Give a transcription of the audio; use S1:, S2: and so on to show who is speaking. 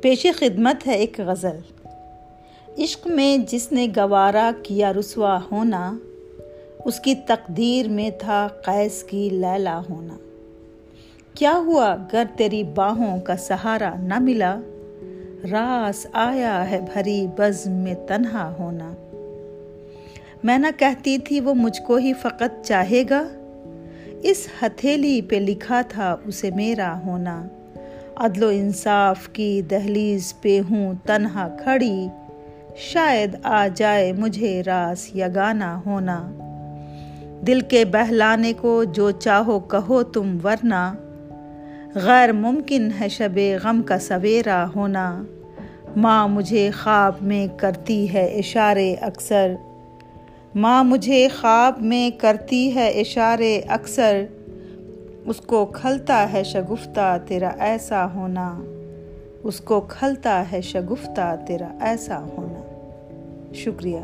S1: پیش خدمت ہے ایک غزل۔ عشق میں جس نے گوارا کیا رسوا ہونا، اس کی تقدیر میں تھا قیس کی لیلا ہونا۔ کیا ہوا گر تیری باہوں کا سہارا نہ ملا؟ راس آیا ہے بھری بزم میں تنہا ہونا۔ میں نہ کہتی تھی وہ مجھ کو ہی فقط چاہے گا۔ اس ہتھیلی پہ لکھا تھا اسے میرا ہونا۔ عدل و انصاف کی دہلیز پہ ہوں تنہا کھڑی، شاید آ جائے مجھے راس یا گانا ہونا۔ دل کے بہلانے کو جو چاہو کہو تم ورنہ۔ غیر ممکن ہے شب غم کا سویرا ہونا۔ ماں مجھے خواب میں کرتی ہے اشارے اکثر۔ ماں مجھے خواب میں کرتی ہے اشارے اکثر۔ اس کو کھلتا ہے شگفتہ تیرا ایسا ہونا۔ اس کو کھلتا ہے شگفتہ تیرا ایسا ہونا۔ شکریہ۔